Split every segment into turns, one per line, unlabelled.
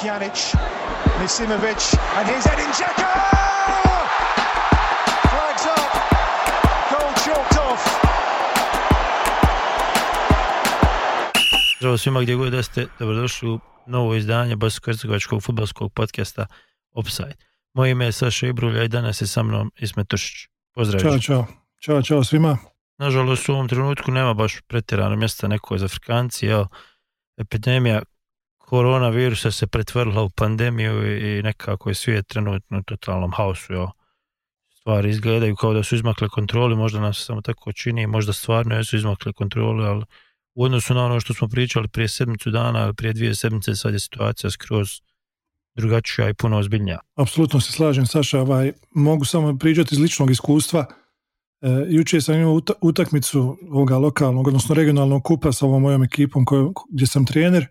Pjanic, Misimovic, and here's Edin Dzeko! Flags up, goal chalked off.
Zdravo svima gdje god da ste, dobrodošli u novo izdanje Bosansko-Hercegovačkog futbolskog podcasta Offside. Moje ime je Saša Ibrulja i danas je sa mnom Ismet Tušić. Pozdrav.
Ćao, čao. Ćao, čao svima.
Nažalost u ovom trenutku nema baš pretjerano mjesta neko za Afrikanci, evo, epidemija koronavirusa se pretvorila u pandemiju i nekako je svijet trenutno u totalnom haosu. Evo. Stvari izgledaju kao da su izmakle kontroli, možda nam se samo tako čini, možda stvarno jesu izmakle kontroli, ali u odnosu na ono što smo pričali prije sedmicu dana prije dvije sedmice, sad je situacija skroz drugačija i puno ozbiljnija.
Apsolutno se slažem, Saša. Ovaj, mogu samo pričati iz ličnog iskustva. E, jučer sam imao uta- utakmicu ovoga lokalnog, odnosno regionalnog kupa sa ovom mojom ekipom koju, gdje sam trener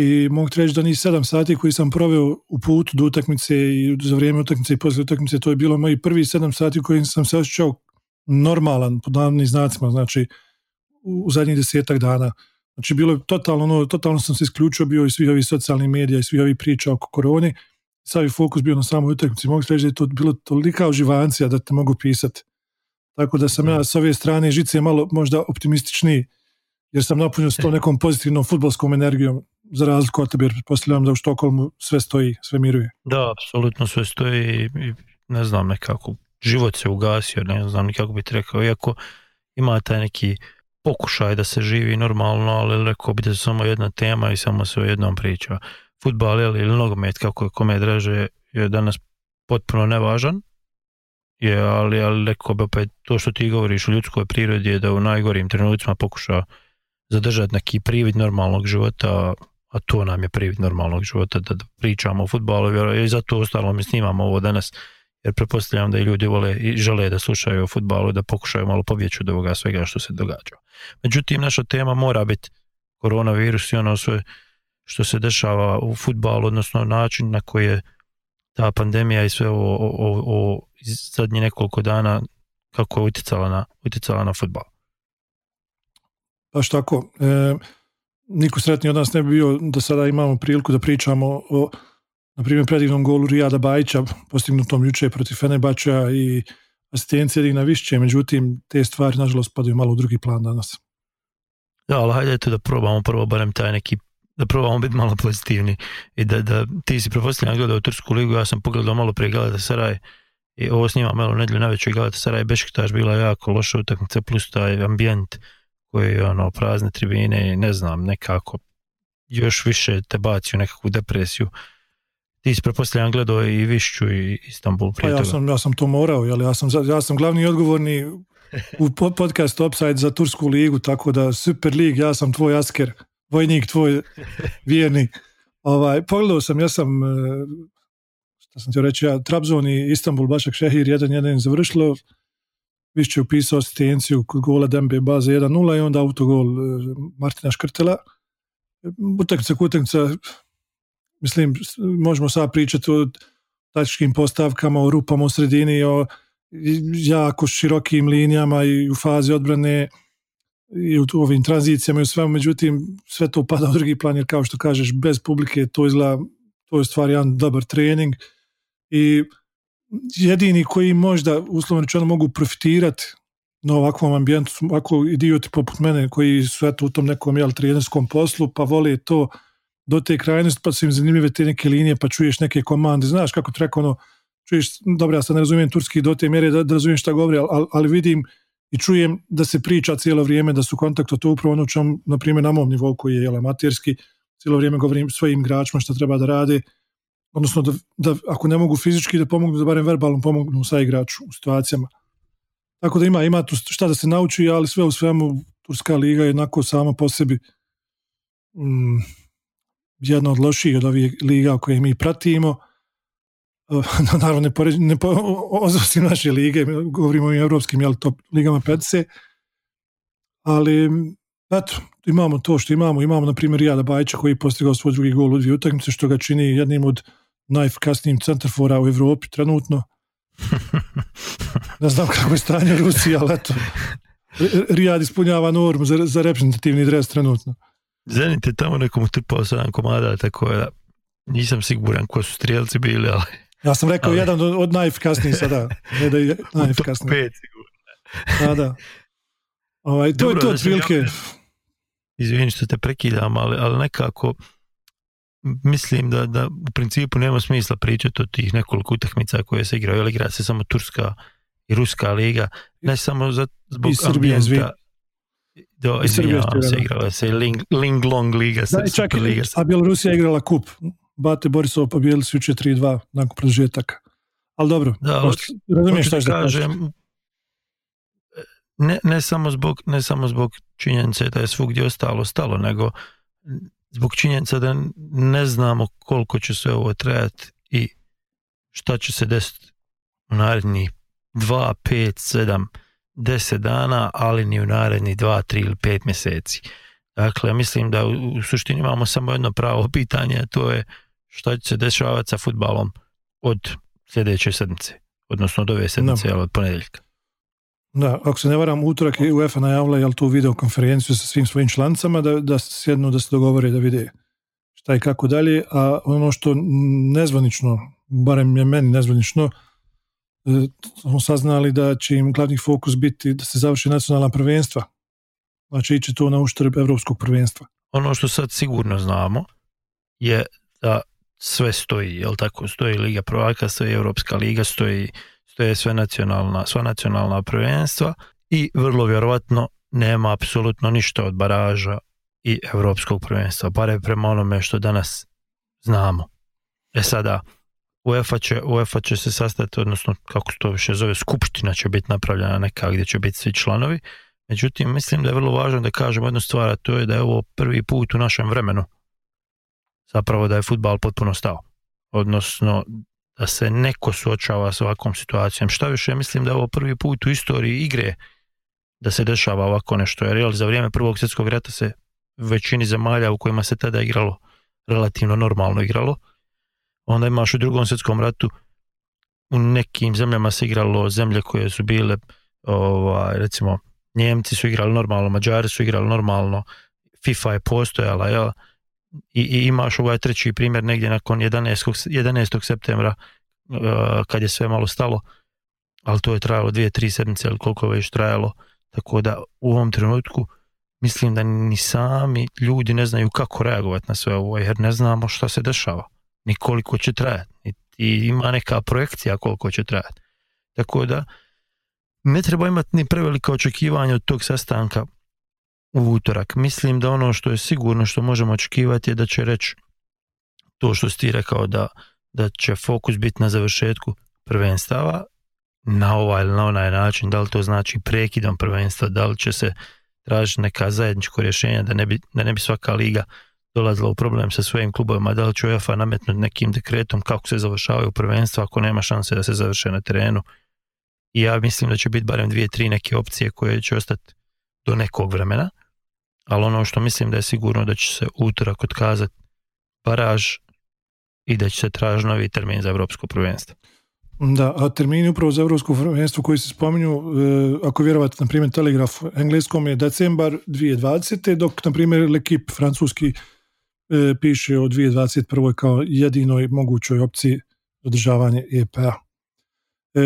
i mogu reći da ni sedam sati koji sam proveo u putu do utakmice i za vrijeme utakmice i poslije utakmice, to je bilo moji prvi sedam sati kojim sam se osjećao normalan, pod navodnim znacima, znači u, zadnjih desetak dana. Znači bilo je totalno, ono, totalno sam se isključio bio iz svih ovih socijalnih medija i svih ovih priča oko koroni. Sav je fokus bio na samoj utakmici. Mogu reći da je to bilo tolika uživancija da te mogu pisati. Tako da sam ja s ove strane žice malo možda optimističniji jer sam napunio s to nekom pozitivnom futbolskom energijom za razliku od tebe jer pretpostavljam da u Štokholmu sve stoji, sve miruje.
Da, apsolutno sve stoji i, ne znam nekako, život se ugasio, ne znam ni kako bi rekao, iako ima taj neki pokušaj da se živi normalno, ali rekao bi da je samo jedna tema i samo se o jednom priča. Futbal ili, ili nogomet, kako je kome draže, je danas potpuno nevažan, je, ali, ali rekao bi opet to što ti govoriš u ljudskoj prirodi je da u najgorim trenucima pokuša zadržati neki privid normalnog života, a to nam je privid normalnog života da, pričamo o futbalu i zato ostalo mi snimamo ovo danas jer pretpostavljam da i ljudi vole i žele da slušaju o futbalu da pokušaju malo pobjeći od ovoga svega što se događa. Međutim, naša tema mora biti koronavirus i ono sve što se dešava u futbalu, odnosno način na koji je ta pandemija i sve ovo, o, o, o zadnjih nekoliko dana kako je utjecala na, utjecala na futbal.
Baš tako. E, niko sretniji od nas ne bi bio da sada imamo priliku da pričamo o na primjer predivnom golu Rijada Bajića postignutom juče protiv Fenebača i asistencije Edina Višće, međutim te stvari nažalost padaju malo u drugi plan danas.
Da, ali hajde da probamo prvo barem taj neki da probamo biti malo pozitivni i da, da ti si prepostavljam gledao Tursku ligu, ja sam pogledao malo prije Galata Saraj i ovo snima malo nedlju Galata Saraj Bešiktaš bila jako loša utakmica plus taj ambijent koji je ono prazne tribine i ne znam nekako još više te baci u nekakvu depresiju ti si prepostavljam gledao i Višću i Istanbul prije
Pa ja sam, ja sam to morao, jel? Ja, sam, ja sam glavni odgovorni u po- podcastu Upside za Tursku ligu, tako da Super Lig, ja sam tvoj asker, vojnik tvoj vjerni. Ovaj, pogledao sam, ja sam, e, šta sam ti reći, ja, Trabzon i Istanbul, Bašak Šehir, jedan jedan završilo, Višće upisao asistenciju kod gola Dembe baze 1-0 i onda autogol e, Martina Škrtela. Utakmica kutakmica, mislim, možemo sad pričati o taktičkim postavkama, o rupama u sredini, o jako širokim linijama i u fazi odbrane i u ovim tranzicijama i u svemu, međutim sve to pada u drugi plan jer kao što kažeš bez publike to izgleda to je stvar jedan dobar trening i jedini koji možda uslovno rečeno mogu profitirati na ovakvom ambijentu su ovako idioti poput mene koji su eto u tom nekom jel, trenerskom poslu pa vole to do te krajnosti pa su im zanimljive te neke linije pa čuješ neke komande, znaš kako ti rekao ono čuješ, dobro ja sad ne razumijem turski do te mjere da, da razumijem šta govori, ali, ali vidim i čujem da se priča cijelo vrijeme da su kontakt, to upravo ono čemu, na primjer na mom nivou koji je jel, amaterski, cijelo vrijeme govorim svojim igračima šta treba da rade, odnosno da, da ako ne mogu fizički da pomognu, da barem verbalno pomognu sa igraču u situacijama. Tako da ima, ima tu šta da se nauči, ali sve u svemu Turska liga je jednako sama po sebi mm, jedna od loših od ovih liga koje mi pratimo. Naravno ne, poređ, ne po, ozostim naše lige, govorimo o evropskim jel, top ligama petice, ali eto, imamo to što imamo, imamo na primjer Jada Bajića koji je postigao svoj drugi gol u dvije utakmice, što ga čini jednim od najefikasnijim centarfora u Evropi trenutno. Ne znam kako je stanje u Rusiji, ali eto, Rijad ispunjava normu za, za reprezentativni dres trenutno.
Zenit je tamo nekom trpao 7 komada, tako da nisam siguran ko su strijelci bili, ali...
Ja sam rekao
Ali-
jedan od, od najefikasnijih sada. Ne da je najefikasniji.
Pet sigurno.
Da, da. Ovaj, to je
Dobro,
to
da sam
otprilike.
ja- Izvini što te prekidam, ali, ali nekako mislim da, da u principu nema smisla pričati o tih nekoliko utakmica koje se igraju, jer igra se samo Turska i Ruska liga, ne samo za, zbog
I Srbija,
ambijenta. Do,
I Srbija
se,
igrala.
se Ling, Ling Long liga,
Da, i čak,
liga.
a Bjelorusija je igrala kup. Bate Borisov pobijeli su juče 3-2 nakon produžetaka. Ali dobro,
Da, ali
pošto- razumiješ šta
da kažem, ne, ne, samo zbog, ne samo zbog činjenice da je svugdje ostalo stalo, nego zbog činjenice da ne znamo koliko će se ovo trajati i šta će se desiti u narednih 2, 5, 7, 10 dana, ali ni u narednih 2, 3 ili 5 mjeseci. Dakle, mislim da u, u suštini imamo samo jedno pravo pitanje, a to je šta će se dešavati sa futbalom od sljedeće sedmice, odnosno od ove sedmice, ali od ponedjeljka.
Da, ako se ne varam, utorak je UEFA najavila jel tu video konferenciju sa svim svojim članicama da, da sjednu da se dogovore da vide šta i kako dalje, a ono što nezvanično, barem je meni nezvanično, e, smo saznali da će im glavni fokus biti da se završi nacionalna prvenstva. Znači ići to na uštrb evropskog prvenstva.
Ono što sad sigurno znamo je da sve stoji, jel tako, stoji Liga prvaka, stoji Europska liga, stoji, stoje sve nacionalna, sva nacionalna prvenstva i vrlo vjerovatno nema apsolutno ništa od baraža i Europskog prvenstva, bare prema onome što danas znamo. E sada, UEFA će, UEFA će se sastati, odnosno kako to više zove, skupština će biti napravljena neka gdje će biti svi članovi, Međutim, mislim da je vrlo važno da kažemo jednu stvar, a to je da je ovo prvi put u našem vremenu zapravo da je futbal potpuno stao. Odnosno, da se neko suočava s ovakvom situacijom. Šta više, mislim da je ovo prvi put u istoriji igre da se dešava ovako nešto. Jer za vrijeme prvog svjetskog rata se većini zemalja u kojima se tada igralo relativno normalno igralo. Onda imaš u drugom svjetskom ratu u nekim zemljama se igralo zemlje koje su bile ovaj, recimo Njemci su igrali normalno, Mađari su igrali normalno, FIFA je postojala, jel? I, i imaš ovaj treći primjer negdje nakon 11. 11. septembra uh, kad je sve malo stalo, ali to je trajalo dvije, tri sedmice ili koliko je već trajalo, tako da u ovom trenutku mislim da ni sami ljudi ne znaju kako reagovati na sve ovo, jer ne znamo šta se dešava, ni koliko će trajati, i ima neka projekcija koliko će trajati. Tako da, ne treba imati ni prevelika očekivanja od tog sastanka u utorak. Mislim da ono što je sigurno što možemo očekivati je da će reći to što si ti rekao da, da će fokus biti na završetku prvenstava na ovaj ili na onaj način, da li to znači prekidom prvenstva, da li će se tražiti neka zajedničko rješenja da ne bi, da ne bi svaka liga dolazila u problem sa svojim klubovima, da li će UEFA nametnuti nekim dekretom kako se završavaju prvenstva ako nema šanse da se završe na terenu? I ja mislim da će biti barem dvije, tri neke opcije koje će ostati do nekog vremena, ali ono što mislim da je sigurno da će se utorak otkazati baraž i da će se tražiti novi termin za Europsko prvenstvo.
Da, a termini upravo za Evropsko prvenstvo koji se spominju, e, ako vjerovate, na primjer, Telegraf engleskom je decembar 2020. dok, na primjer, L'Equipe francuski e, piše o 2021. kao jedinoj mogućoj opciji održavanje EPA. E,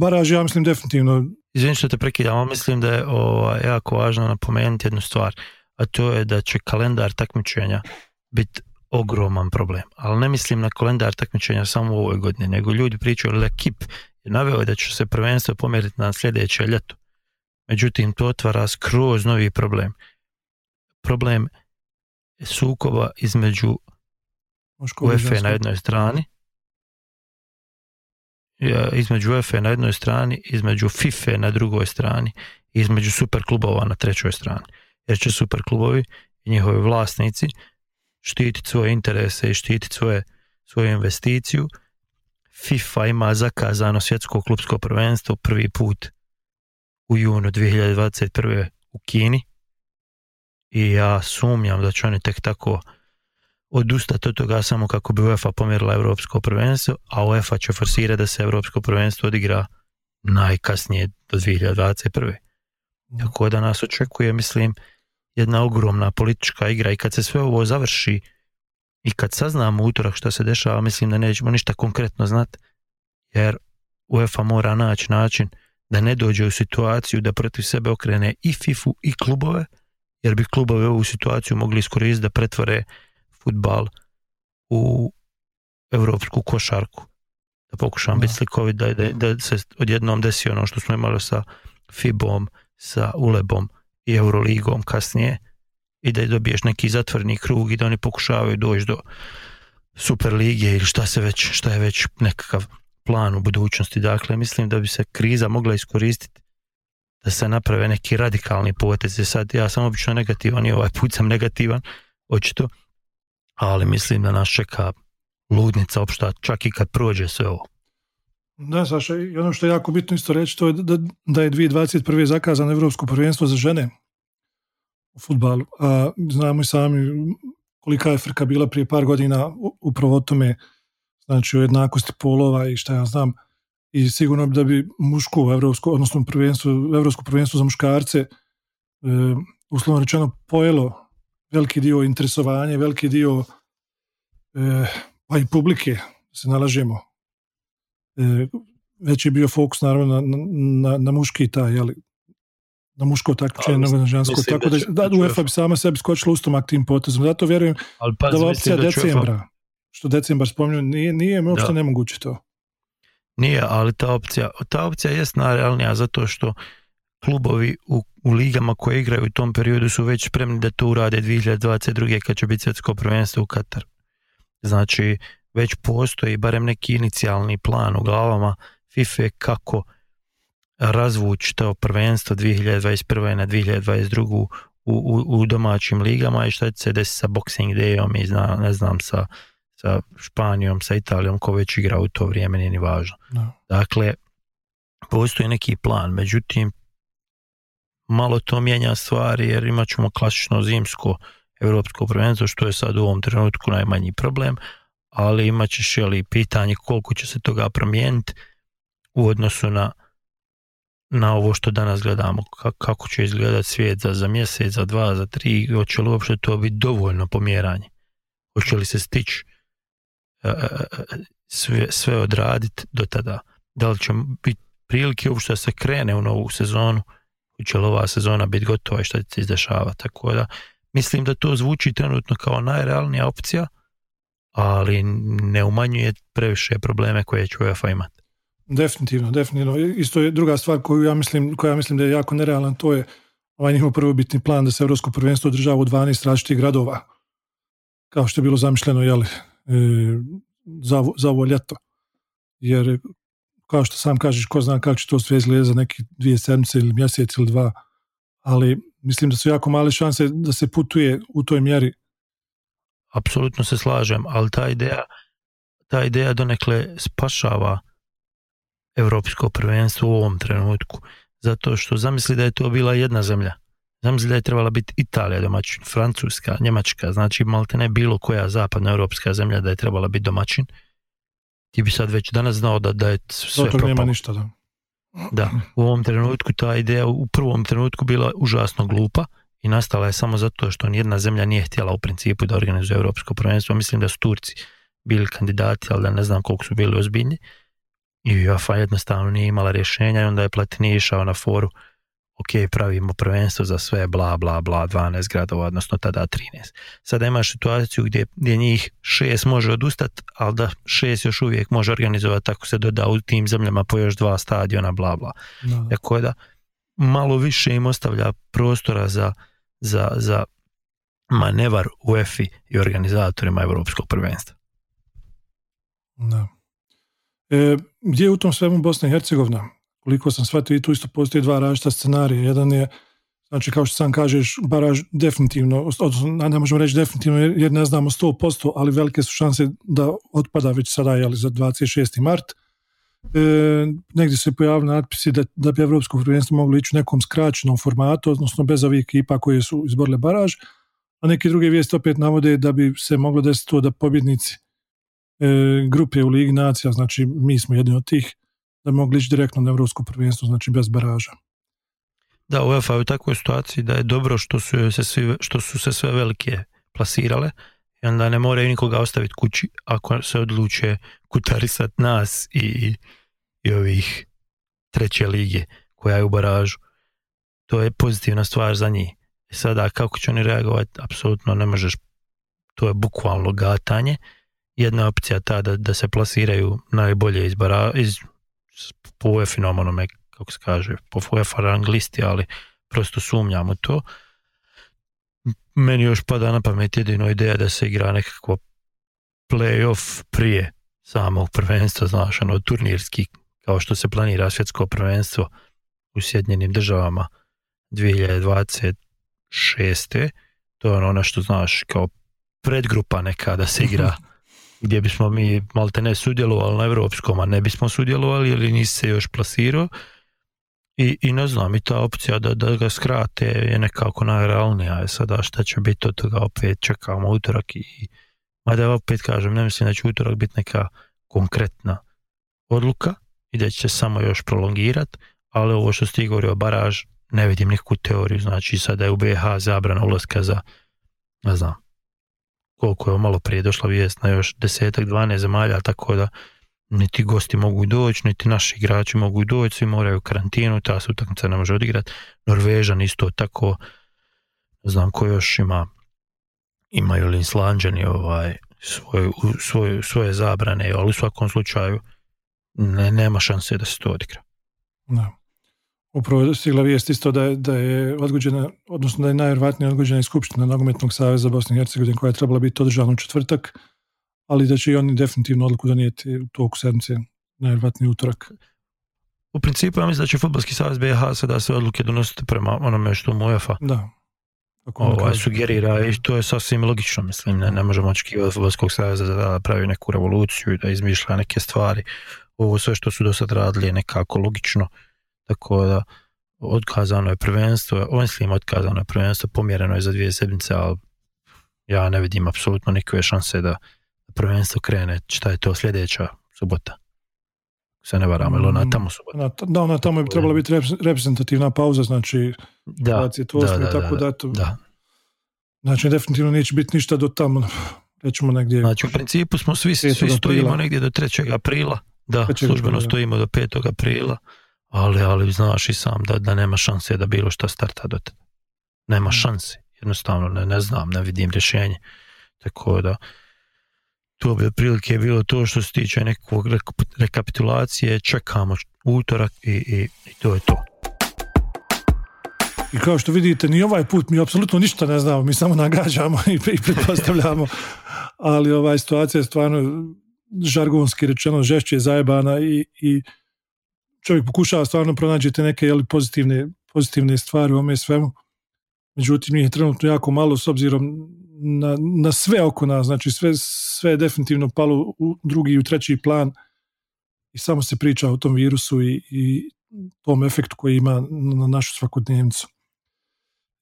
baraž, ja mislim, definitivno
Izvini što te prekidam, ali mislim da je ovaj, jako važno napomenuti jednu stvar, a to je da će kalendar takmičenja biti ogroman problem. Ali ne mislim na kalendar takmičenja samo u ovoj godini, nego ljudi pričaju, L'Equipe je naveo da će se prvenstvo pomjeriti na sljedeće ljeto. Međutim, to otvara skroz novi problem. Problem sukoba između UEFA na jednoj strani, između UEFA na jednoj strani, između FIFA na drugoj strani, između super klubova na trećoj strani. Jer će super klubovi i njihovi vlasnici štititi svoje interese i štititi svoje, svoju investiciju. FIFA ima zakazano svjetsko klubsko prvenstvo prvi put u junu 2021. u Kini i ja sumnjam da će oni tek tako odustati od toga samo kako bi UEFA pomjerila europsko prvenstvo, a UEFA će forsirati da se europsko prvenstvo odigra najkasnije do 2021. Tako da nas očekuje, mislim, jedna ogromna politička igra i kad se sve ovo završi, i kad saznamo utorak šta se dešava, mislim da nećemo ništa konkretno znat, jer UEFA mora naći način da ne dođe u situaciju da protiv sebe okrene i FIFU i klubove, jer bi klubove ovu situaciju mogli iskoristiti da pretvore futbal u evropsku košarku. Da pokušam
Da.
biti slikovit da, da, da se odjednom desi ono što smo imali sa FIBom, sa Ulebom i Euroligom kasnije i da dobiješ neki zatvoreni krug i da oni pokušavaju doći do Super lige ili šta se već, šta je već nekakav plan u budućnosti. Dakle, mislim da bi se kriza mogla iskoristiti da se naprave neki radikalni potezi. Sad ja sam obično negativan i ovaj put sam negativan, očito, ali mislim da nas čeka ludnica opšta, čak i kad prođe sve ovo.
Da, Saša, i ono što je jako bitno isto reći, to je da, da je 2021. zakazano Evropsko prvenstvo za žene u futbalu. A znamo i sami kolika je frka bila prije par godina upravo o tome, znači o jednakosti polova i šta ja znam. I sigurno da bi muško evropsko, odnosno prvenstvo, evropsko prvenstvo za muškarce e, uslovno rečeno pojelo veliki dio interesovanja, veliki dio e, pa i publike, se nalažemo već je bio fokus naravno na, na, na muški taj, jeli, na muško takmičenje nego na žensko.
mislim
Tako
da
da,
će-
da,
da
UEFA bi sama sebi skočila ustomak tim potezom. Zato vjerujem
Ali
da
pazi,
ova opcija
da UEFA-
decembra, što decembar spominju, nije, nije mi uopšte
Da.
nemoguće to.
Nije, ali ta opcija, ta opcija jest najrealnija zato što klubovi u, u ligama koje igraju u tom periodu su već spremni da to urade 2022. kad će biti svjetsko prvenstvo u Katar. Znači, već postoji barem neki inicijalni plan u glavama FIFA kako razvući to prvenstvo 2021. na 2022. U, u, u domaćim ligama i šta će se desiti sa Boxing Dayom i zna, ne znam sa, sa Španijom, sa Italijom ko već igra u to vrijeme, nije ni važno.
Da.
Dakle, postoji neki plan, međutim, malo to mijenja stvari jer imat ćemo klasično zimsko europsko prvenstvo, što je sad u ovom trenutku najmanji problem, ali imat ćeš jeli, pitanje koliko će se toga promijeniti u odnosu na na ovo što danas gledamo, ka- kako će izgledati svijet za, za mjesec, za dva, za tri, hoće li uopće to biti dovoljno pomjeranje? Hoće li se stići e, e, e, sve, sve odraditi do tada? Da li će biti prilike uopšte da se krene u novu sezonu? Hoće li ova sezona biti gotova i šta će se izdešavati? Tako da mislim da to zvuči trenutno kao najrealnija opcija, ali ne umanjuje previše probleme koje će UEFA imati.
Definitivno, definitivno. Isto je druga stvar koju ja mislim, koja ja mislim da je jako nerealan, to je ovaj njihov prvobitni plan da se Evropsko prvenstvo održava u 12 različitih gradova, kao što je bilo zamišljeno jeli, e, za, za ovo ljeto. Jer, kao što sam kažeš, ko zna kako će to sve izgledati za neki dvije sedmice ili mjesec ili dva, ali mislim da su jako male šanse da se putuje u toj mjeri.
Apsolutno se slažem, ali ta ideja, ta ideja donekle spašava evropsko prvenstvo u ovom trenutku. Zato što zamisli da je to bila jedna zemlja. Zamisli da je trebala biti Italija domaćin, Francuska, Njemačka, znači malte ne bilo koja zapadna europska zemlja da je trebala biti domaćin. Ti bi sad već danas znao da, da je sve
Zato nema
propalo.
ništa. Da.
Da, u ovom trenutku ta ideja u prvom trenutku bila užasno glupa i nastala je samo zato što nijedna zemlja nije htjela u principu da organizuje europsko prvenstvo. Mislim da su Turci bili kandidati, ali da ne znam koliko su bili ozbiljni. I UEFA jednostavno nije imala rješenja i onda je Platini išao na foru ok, pravimo prvenstvo za sve, bla, bla, bla, 12 gradova, odnosno tada 13. Sada imaš situaciju gdje, gdje njih šest može odustati, ali da šest još uvijek može organizovati ako se doda u tim zemljama po još dva stadiona, bla, bla. Tako da malo više im ostavlja prostora za, za, za manevar UEFA i organizatorima Europskog prvenstva.
Da. E, gdje je u tom svemu Bosna i Hercegovina? Koliko sam shvatio i tu isto postoji dva različita scenarija. Jedan je, znači kao što sam kažeš, baraž definitivno, odnosno ne možemo reći definitivno jer ne znamo 100%, ali velike su šanse da otpada već sada jeli, za 26. mart. E, negdje se pojavili natpisi da, da bi Evropsko prvenstvo moglo ići u nekom skraćenom formatu, odnosno bez ovih ekipa koje su izborile baraž, a neke druge vijesti opet navode da bi se moglo desiti to da pobjednici e, grupe u Ligi nacija, znači mi smo jedni od tih, da bi mogli ići direktno na Evropsko prvenstvo, znači bez baraža.
Da, UEFA je u takvoj situaciji da je dobro što su, se, svi, što su se sve velike plasirale, i onda ne moraju nikoga ostaviti kući ako se odluče kutarisat nas i, i ovih treće lige koja je u baražu. To je pozitivna stvar za njih. I sada kako će oni reagovati, apsolutno ne možeš, to je bukvalno gatanje. Jedna opcija ta da, da se plasiraju najbolje iz, bara, iz po UEFA onome, kako se kaže, po UEFA rang listi, ali prosto sumnjam u to. Meni još pada na pamet jedino ideja da se igra nekakvo playoff prije samog prvenstva, znaš, ono turnirski, kao što se planira svjetsko prvenstvo u Sjedinjenim državama 2026. To je ono, ono što znaš kao predgrupa neka da se igra gdje bismo mi malte ne sudjelovali na evropskom, a ne bismo sudjelovali ili nisi se još plasirao i, i ne znam, i ta opcija da, da ga skrate je nekako najrealnija. Je sada šta će biti od toga opet čekamo utorak i mada opet kažem, ne mislim da će utorak biti neka konkretna odluka i da će se samo još prolongirati, ali ovo što ste govorio baraž, ne vidim nikakvu teoriju, znači sada je u BH zabrana ulaska za, ne znam, koliko je malo prije došla vijest na još desetak, 12 zemalja, tako da niti gosti mogu doći, niti naši igrači mogu doći, svi moraju karantinu, ta se utakmica ne može odigrati. Norvežan isto tako, ne znam ko još ima, imaju li Islanđani ovaj, svoje, svoje, svoje zabrane, ali u svakom slučaju ne, nema šanse da se to odigra.
Da. Upravo stigla vijest isto da je, da je odgođena, odnosno da je najvjerojatnije odgođena i Skupština Nogometnog saveza Bosne i Hercegovine koja je trebala biti održana u četvrtak, ali da će i oni definitivno odluku donijeti u toku sedmice, najvjerojatnije utorak.
U principu ja mislim da će Futbolski savez BiH sada se odluke donositi prema onome što mu UEFA
Da. Kako
ovaj, sugerira i to je sasvim logično, mislim, ne, ne možemo očekivati od Futbolskog saveza da pravi neku revoluciju i da izmišlja neke stvari. Ovo sve što su do sad radili je nekako logično, tako da otkazano je prvenstvo, mislim otkazano je prvenstvo, pomjereno je za dvije sedmice, ali ja ne vidim apsolutno nikakve šanse da prvenstvo krene, šta je to sljedeća subota? Se ne varamo, ili ona tamo subota?
Na, da, ona tamo bi trebala biti reprezentativna pauza, znači
da,
da, da, tako da, to, da. Znači, definitivno neće biti ništa do tamo, rećemo negdje.
Znači, u principu smo svi, svi stojimo negdje do 3. aprila, da, 3. službeno stojimo do 5. aprila, ali, ali znaš i sam da, da nema šanse da bilo šta starta do tada. Nema šanse, jednostavno ne, ne znam, ne vidim rješenje. Tako da, to bi otprilike bilo to što se tiče nekog rekapitulacije, čekamo utorak i, i, i to je to.
I kao što vidite, ni ovaj put mi apsolutno ništa ne znamo, mi samo nagađamo i, i pretpostavljamo, ali ovaj situacija je stvarno žargonski rečeno žešće zajebana i, i čovjek pokušava stvarno pronađete neke jeli, pozitivne, pozitivne stvari u ome svemu. Međutim, njih je trenutno jako malo s obzirom na, na sve oko nas, znači sve, sve je definitivno palo u drugi i u treći plan i samo se priča o tom virusu i, i tom efektu koji ima na našu svakodnevnicu.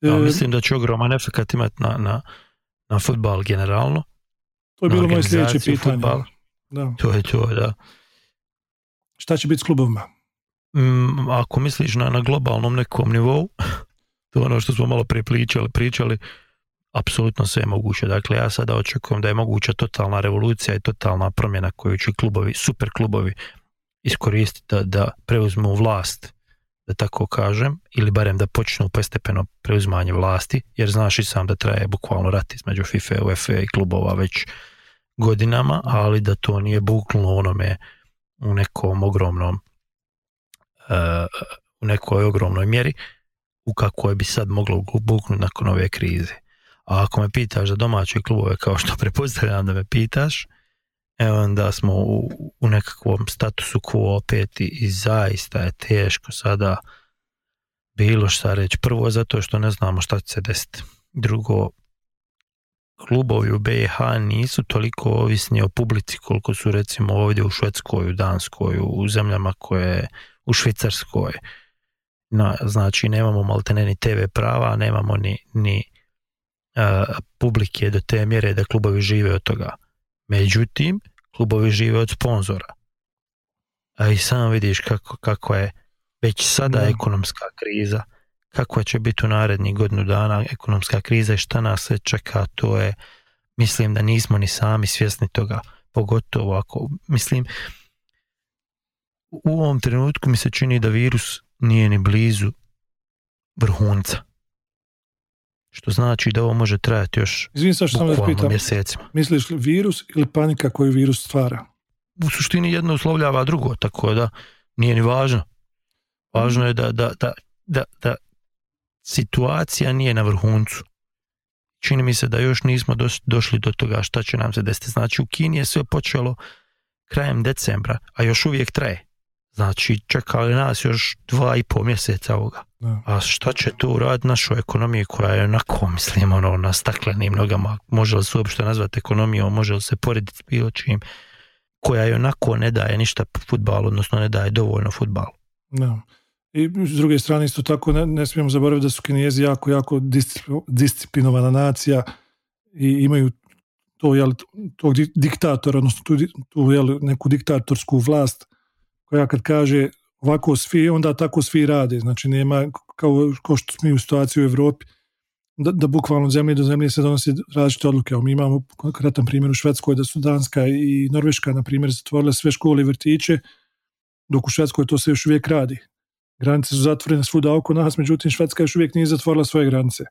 Ja, e, mislim da će ogroman efekt imati na, na, na futbal generalno.
To je bilo moje sljedeće pitanje. Da.
To je to, da.
Šta će biti s klubovima?
Mm, ako misliš na, na globalnom nekom nivou, to je ono što smo malo prije pričali, pričali apsolutno sve je moguće. Dakle, ja sada očekujem da je moguća totalna revolucija i totalna promjena koju će klubovi, super klubovi iskoristiti da, da preuzmu vlast, da tako kažem, ili barem da počnu postepeno preuzmanje vlasti, jer znaš i sam da traje bukvalno rat između FIFA, UEFA i klubova već godinama, ali da to nije buknulo onome u nekom ogromnom uh, u nekoj ogromnoj mjeri u kakvoj bi sad moglo buknuti nakon ove krize. A ako me pitaš za domaće klubove, kao što prepostavljam da me pitaš, evo onda smo u, u nekakvom statusu quo opet i zaista je teško sada bilo šta reći. Prvo zato što ne znamo šta će se desiti. Drugo, klubovi u BiH nisu toliko ovisni o publici koliko su recimo ovdje u Švedskoj, u Danskoj, u zemljama koje u Švicarskoj. Na, znači nemamo maltene ni TV prava, nemamo ni, ni publike do te mjere da klubovi žive od toga. Međutim, klubovi žive od sponzora. A i sam vidiš kako, kako je već sada ekonomska kriza, kakva će biti u narednih godinu dana ekonomska kriza i šta nas se čeka, to je mislim da nismo ni sami svjesni toga, pogotovo ako, mislim, u ovom trenutku mi se čini da virus nije ni blizu vrhunca. Što znači da ovo može trajati još
sad što samo da pitam,
mjesecima.
misliš li virus ili panika koju virus stvara?
U suštini jedno uslovljava drugo, tako da nije ni važno. Važno je da, da, da, da situacija nije na vrhuncu. Čini mi se da još nismo doš- došli do toga šta će nam se desiti. Znači u Kini je sve počelo krajem decembra, a još uvijek traje. Znači čekali nas još dva i pol mjeseca ovoga.
Da.
A šta će to uraditi našoj ekonomiji koja je onako, mislim, ono, na staklenim nogama, može li se uopšte nazvati ekonomijom, može li se porediti s bilo čim, koja je onako ne daje ništa futbalu, odnosno ne daje dovoljno futbalu.
Da. I s druge strane isto tako ne, ne smijemo zaboraviti da su Kinezi jako, jako discipl- disciplinovana nacija i imaju to, jel, tog di- diktatora, odnosno tu, tu jel, neku diktatorsku vlast koja kad kaže ovako svi, onda tako svi rade. Znači nema, kao, kao što smo u situaciji u Europi, da, da bukvalno zemlje do zemlje se donose različite odluke. Mi imamo konkretan primjer u Švedskoj da su Danska i Norveška, na primjer, zatvorile sve škole i vrtiće, dok u Švedskoj to se još uvijek radi. Granice su zatvorene svuda oko nas, međutim Švedska još uvijek nije zatvorila svoje granice.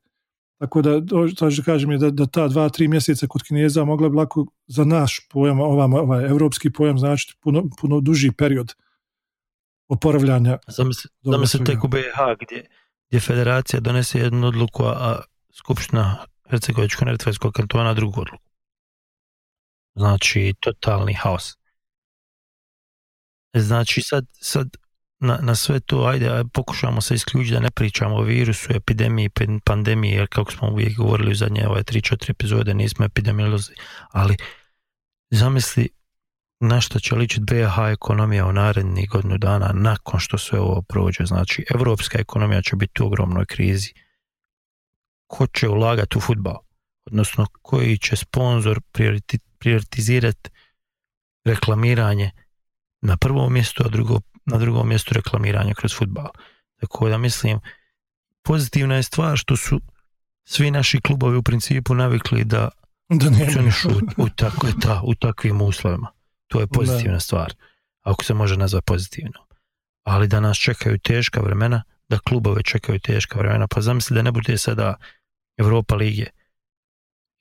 Tako da, to što kažem je da, da ta dva, tri mjeseca kod Kineza mogla bi lako za naš pojam, ovaj, ovaj evropski pojam značiti puno, puno duži period oporavljanja.
Zamisli,
Dobro
zamisli
svega.
tek u BiH gdje, gdje federacija donese jednu odluku, a, a Skupština Hercegovičko-Neretvanskog kantona drugu odluku. Znači, totalni haos. Znači, sad, sad na, na sve to, ajde, ajde, pokušamo se isključiti da ne pričamo o virusu, epidemiji, pan- pandemiji, jer kako smo uvijek govorili u zadnje ove 3-4 epizode, nismo epidemiolozi, ali zamisli na što će ličiti BiH ekonomija u narednih godinu dana nakon što sve ovo prođe. Znači, evropska ekonomija će biti u ogromnoj krizi. Ko će ulagati u futbal? Odnosno, koji će prioriti, prioritizirati reklamiranje na prvom mjestu, a drugo, na drugom mjestu reklamiranje kroz futbal. Tako da mislim, pozitivna je stvar što su svi naši klubovi u principu navikli da
Da ne
funkcionišu u, u, tako, ta, u takvim uslovima. To je pozitivna stvar, ako se može nazvati pozitivno. Ali da nas čekaju teška vremena, da klubove čekaju teška vremena, pa zamisli da ne bude sada Europa lige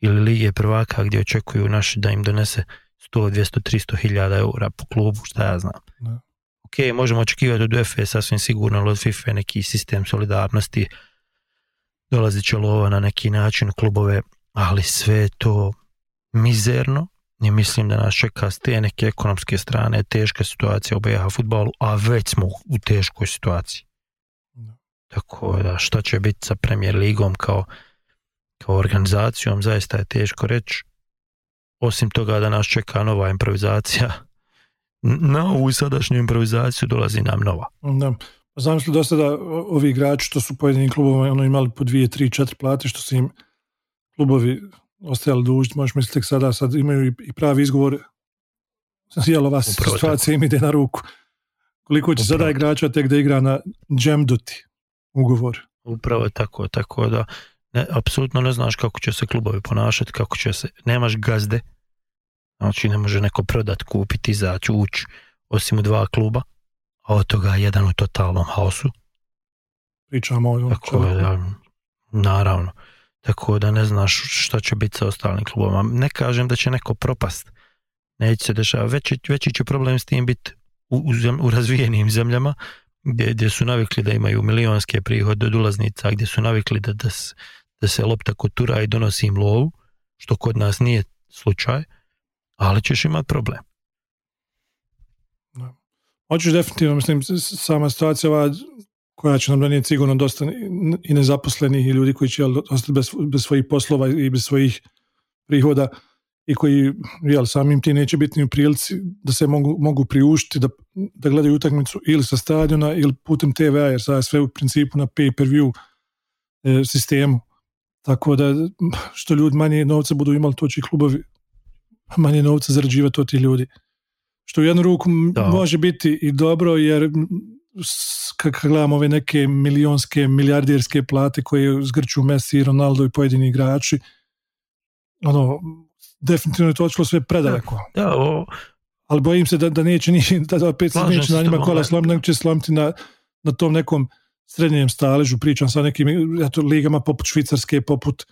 ili lige prvaka gdje očekuju naši da im donese 100, 200, 300 hiljada eura po klubu, šta ja znam.
Da.
Ok, možemo očekivati od UEFA sasvim sigurno, ali od FIFA neki sistem solidarnosti, dolazit će lova na neki način klubove, ali sve je to mizerno i mislim da nas čeka s te neke ekonomske strane teška situacija u BiH futbalu, a već smo u teškoj situaciji. Tako da šta će biti sa Premier Ligom kao, kao organizacijom, zaista je teško reći. Osim toga da nas čeka nova improvizacija, na ovu sadašnju improvizaciju dolazi nam nova.
Da. Pa Znam što do sada ovi igrači što su pojedini klubovi ono, imali po dvije, tri, četiri plate, što su im klubovi ostajali dužni, možeš misliti tek sada, sad imaju i, pravi izgovor jel ova situacija im ide na ruku. Koliko će sada
Upravo
igrača tek da igra na džemduti ugovor.
Upravo je tako, tako da ne, apsolutno ne znaš kako će se klubovi ponašati, kako će se, nemaš gazde, znači ne može neko prodat, kupiti, izaći, ući, osim u dva kluba, a od toga jedan u totalnom haosu,
Pričamo o
tako da, naravno, tako da ne znaš šta će biti sa ostalim klubovima. Ne kažem da će neko propast, neće se dešavati, veći, veći će problem s tim biti u, u, u razvijenim zemljama, gdje, gdje su navikli da imaju milionske prihode od ulaznica, gdje su navikli da, da, da se lopta kotura i donosi im lovu, što kod nas nije slučaj, ali ćeš imati problem.
Hoćeš definitivno, mislim, sama situacija ova koja će nam donijeti sigurno dosta i nezaposlenih i ljudi koji će ostati bez, bez svojih poslova i bez svojih prihoda i koji jel, samim ti neće biti ni u prilici da se mogu, mogu priuštiti da, da gledaju utakmicu ili sa stadiona ili putem TV-a jer sada je sve u principu na pay-per-view e, sistemu. Tako da što ljudi manje novca budu imali, to će i klubovi manje novca zarađivati od tih ljudi. Što u jednu ruku
Da.
može biti i dobro jer kad gledamo ove neke milionske, milijardirske plate koje zgrču Messi, Ronaldo i pojedini igrači, ono, definitivno je to otišlo sve predaleko.
Da, o,
Ali bojim se da, da neće ni, da opet se neće na njima kola slomiti, nego će slomiti na, na tom nekom srednjem staležu, pričam sa nekim eto, ligama poput Švicarske, poput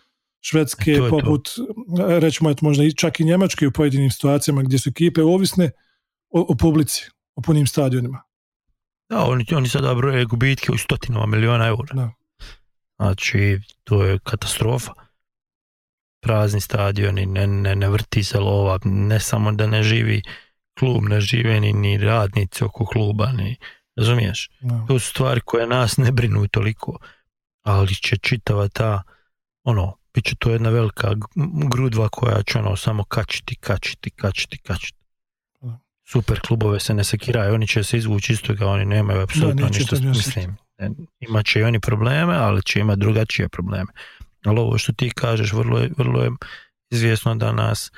Švedske,
E, to to.
poput, e, rećemo eto, možda i čak i Njemačke u pojedinim situacijama gdje su ekipe ovisne o, o publici, o punim stadionima.
da oni, oni sada broje gubitke u stotinama miliona eura.
Da.
Znači, to je katastrofa. Prazni stadioni, ne, ne, ne vrti se lova, ne samo da ne živi klub, ne žive ni, ni radnici oko kluba, ni, razumiješ?
Da.
To su stvari koje nas ne brinu toliko, ali će čitava ta, ono, bit će to jedna velika grudva koja će ono samo kačiti, kačiti, kačiti, kačiti. Super klubove se ne sekiraju, oni će se izvući iz toga, oni nemaju apsolutno ništa, mislim, ne, imat će i oni probleme, ali će imati drugačije probleme. Ali ovo što ti kažeš, vrlo je, vrlo je izvjesno da nas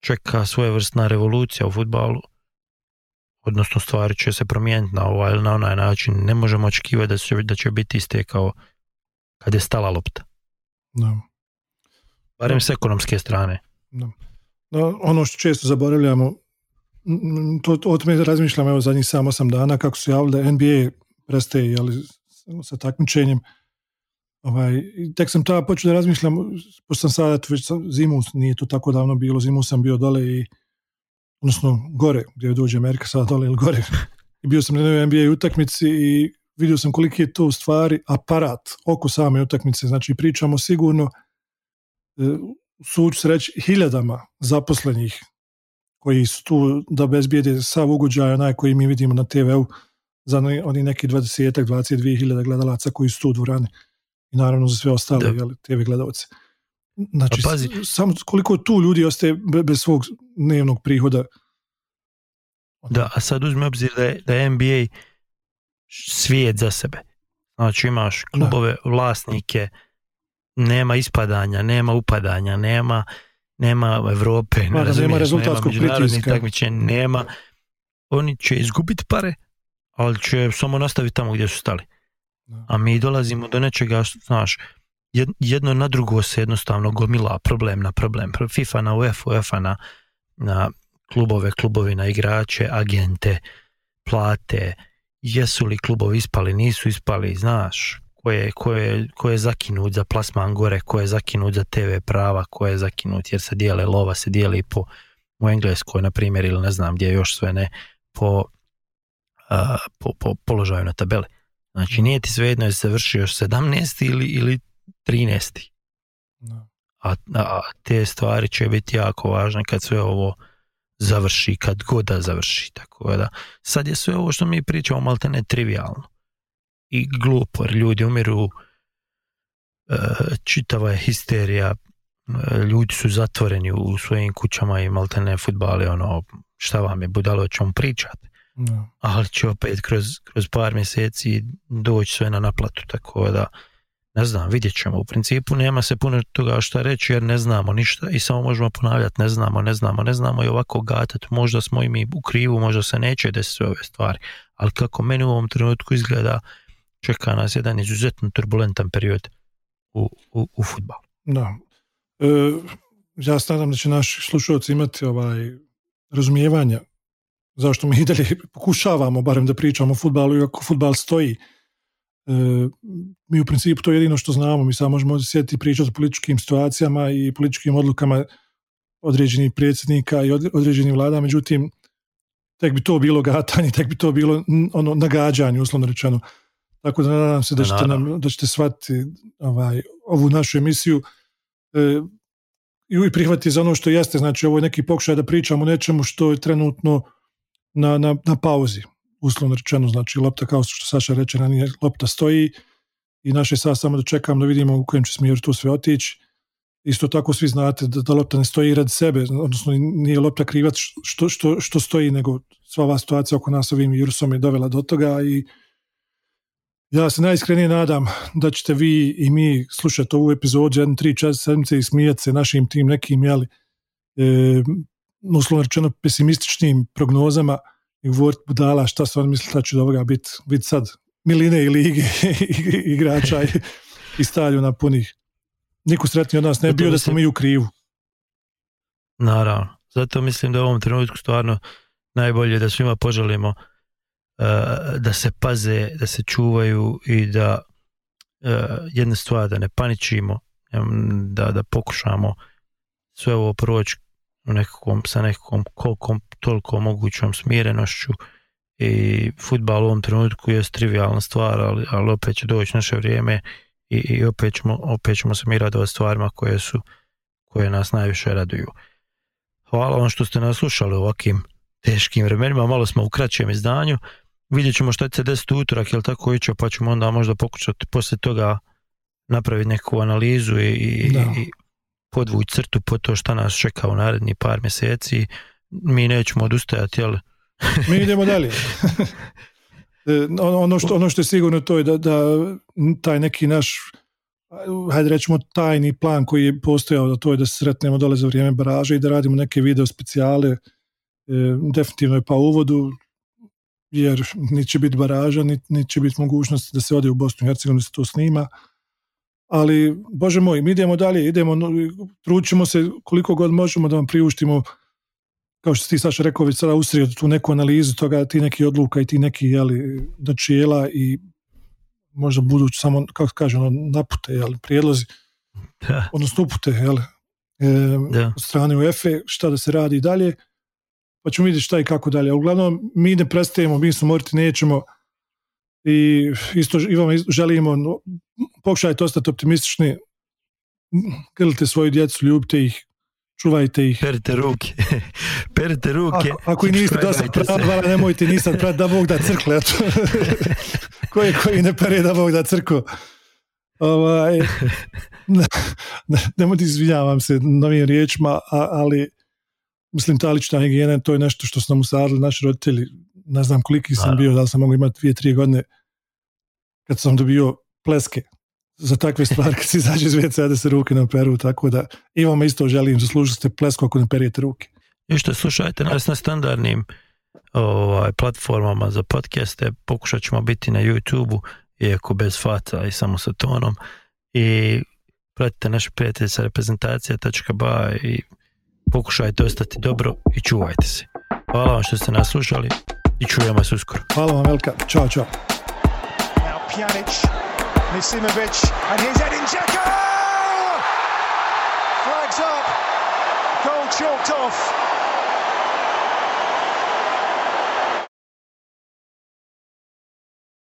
čeka svojevrsna revolucija u futbalu, odnosno stvari će se promijeniti na ovaj ili na onaj način. Ne možemo očekivati da će, da će biti iste kao kad je stala lopta.
Da.
Barem s ekonomske strane.
No, ono što često zaboravljamo, to, to o tome razmišljam evo zadnjih samo osam dana kako su javili da NBA prestaje jeli, sa takmičenjem. Ovaj, tek sam tada počeo da razmišljam, pošto sam sad eto, već zimu, nije to tako davno bilo, zimu sam bio dole i odnosno gore, gdje dođe Amerika sad dole ili gore. I bio sam na jednoj NBA utakmici i vidio sam koliki je to u stvari aparat oko same utakmice. Znači pričamo sigurno e, suđu se reći hiljadama zaposlenih koji su tu da bezbijede sav ugođaj onaj koji mi vidimo na TV-u za oni, neki 20 22 hiljada gledalaca koji su tu u dvorani i naravno za sve ostale
Da.
jeli, TV gledalce. Znači,
Pa pazi.
samo koliko tu ljudi ostaje be- bez svog dnevnog prihoda.
Da, a sad uzmi obzir da je, da je NBA svijet za sebe. Znači imaš klubove, vlasnike, nema ispadanja, nema upadanja, nema nema Evrope, ne
Pa da, nema
razumiješ,
rezultatskog pritiska.
nema. Oni će izgubiti pare, ali će samo nastaviti tamo gdje su stali. A mi dolazimo do nečega, što, znaš, jed- jedno na drugo se jednostavno gomila problem na problem. FIFA na UEFA, UEFA na, na klubove, klubovi na igrače, agente, plate, jesu li klubovi ispali, nisu ispali, znaš, ko je, ko je, ko je zakinut za plasman gore, ko je zakinut za TV prava, ko je zakinut jer se dijele lova, se dijeli po u Engleskoj, na primjer, ili ne znam gdje još sve ne, po, a, po, po položaju na tabeli. Znači nije ti svejedno je se vrši još 17. ili, ili 13.
Da.
A, a te stvari će biti jako važne kad sve ovo završi, kad god da završi. Tako da, sad je sve ovo što mi pričamo malte ne trivialno i glupo, jer ljudi umiru, e, čitava je histerija, e, ljudi su zatvoreni u svojim kućama i malte ne futbal je ono, šta vam je budalo, o čemu pričate
Da.
ali će opet kroz, kroz par mjeseci doći sve na naplatu, tako da ne znam, vidjet ćemo. U principu nema se puno toga šta reći jer ne znamo ništa i samo možemo ponavljati ne znamo, ne znamo, ne znamo i ovako gatati. Možda smo i mi u krivu, možda se neće desiti sve ove stvari, ali kako meni u ovom trenutku izgleda, čeka nas jedan izuzetno turbulentan period u, u, u futbalu.
Da. E, ja nadam da će naši slušalci imati ovaj razumijevanja zašto mi i dalje pokušavamo barem da pričamo o futbalu iako futbal stoji. E, mi u principu to je jedino što znamo, mi samo možemo sjediti i pričati o političkim situacijama i političkim odlukama određenih predsjednika i od- određenih vlada, međutim tek bi to bilo gatanje, tek bi to bilo ono nagađanje, uslovno rečeno. Tako da nadam se da ćete, nam, da ćete shvatiti ovaj, ovu našu emisiju e, i prihvatiti za ono što jeste. Znači, ovo je neki pokušaj da pričamo o nečemu što je trenutno na, na, na pauzi, uslovno rečeno. Znači, lopta, kao što Saša reče, ranije, lopta stoji i naše sad samo da čekam da vidimo u kojem će smjeru to sve otići. Isto tako svi znate da, da lopta ne stoji radi sebe, odnosno nije lopta krivac što, što, što stoji, nego sva ova situacija oko nas ovim virusom je dovela do toga i ja se najiskrenije nadam da ćete vi i mi slušati ovu epizodu jednu, tri, četiri sedmice i smijati se našim tim nekim, jeli, e, uslovno rečeno pesimističnim prognozama i govoriti budala šta se on misli da će ovoga biti vid sad miline i lige igrača i, i stadiona punih. Niko sretniji od nas ne bi bio da smo mi u krivu.
Naravno. Zato mislim da u ovom trenutku stvarno najbolje da svima poželimo uh, da se paze, da se čuvaju i da uh, jedna stvar da ne paničimo, da, da pokušamo sve ovo proći nekakvom, sa nekakvom koliko toliko mogućom smirenošću i futbal u ovom trenutku je trivialna stvar, ali, ali opet će doći naše vrijeme i, i opet, ćemo, opet ćemo se mi radovati stvarima koje su koje nas najviše raduju. Hvala vam što ste nas slušali u ovakvim teškim vremenima, malo smo u kraćem izdanju. Vidjet ćemo šta će se desiti utorak, jel tako iće, pa ćemo onda možda pokušati poslije toga napraviti neku analizu i, i, i podvući crtu po to šta nas čeka u naredni par mjeseci. Mi nećemo odustajati, jel?
Mi idemo dalje. E, ono, što, ono što je sigurno to je da, da taj neki naš hajde rećemo tajni plan koji je postojao da to je da se sretnemo dole za vrijeme baraže i da radimo neke video specijale e, definitivno je pa uvodu jer niti će biti baraža niti će biti mogućnost da se ode u Bosnu i Hercegovinu da se to snima ali bože moj mi idemo dalje idemo tručimo se koliko god možemo da vam priuštimo kao što ti Saša rekao već sada usrio tu neku analizu toga ti neki odluka i ti neki jeli, načijela i možda budući samo, kako kažem, ono, napute, jel, prijedlozi, da. odnosno upute, jel, e, od strane UEFA, šta da se radi dalje, pa ćemo vidjeti šta i kako dalje. Uglavnom, mi ne prestajemo, mi smo morati nećemo i isto i vam želimo, no, pokušajte ostati optimistični, grlite svoju djecu, ljubite ih, čuvajte ih.
Perite ruke. Perite ruke.
Ako, ako i niste dosta pravila, nemojte nisam prati da Bog da crkle. koji, koji ne pere da Bog da crko. Ovaj, ne, ne, nemojte izvinjavam se novim riječima, ali mislim ta lična higijena to je nešto što su nam usadili naši roditelji. Ne znam koliki sam bio, da li sam mogu imati dvije, tri godine kad sam dobio pleske za takve stvari kad se izađe iz WC da se ruke ne peru, tako da i vam isto želim zaslužiti ste plesku ako ne perijete ruke.
I što slušajte nas na standardnim ovaj, platformama za podcaste, pokušat ćemo biti na YouTube-u, iako bez faca i samo sa tonom i pratite naše prijatelje sa reprezentacija.ba i pokušajte ostati dobro i čuvajte se. Hvala vam što ste nas slušali i čujemo se uskoro.
Hvala vam velika. Ćao, čao.
Misimovic, and here's Edin Dzeko! Flags up, goal chalked off.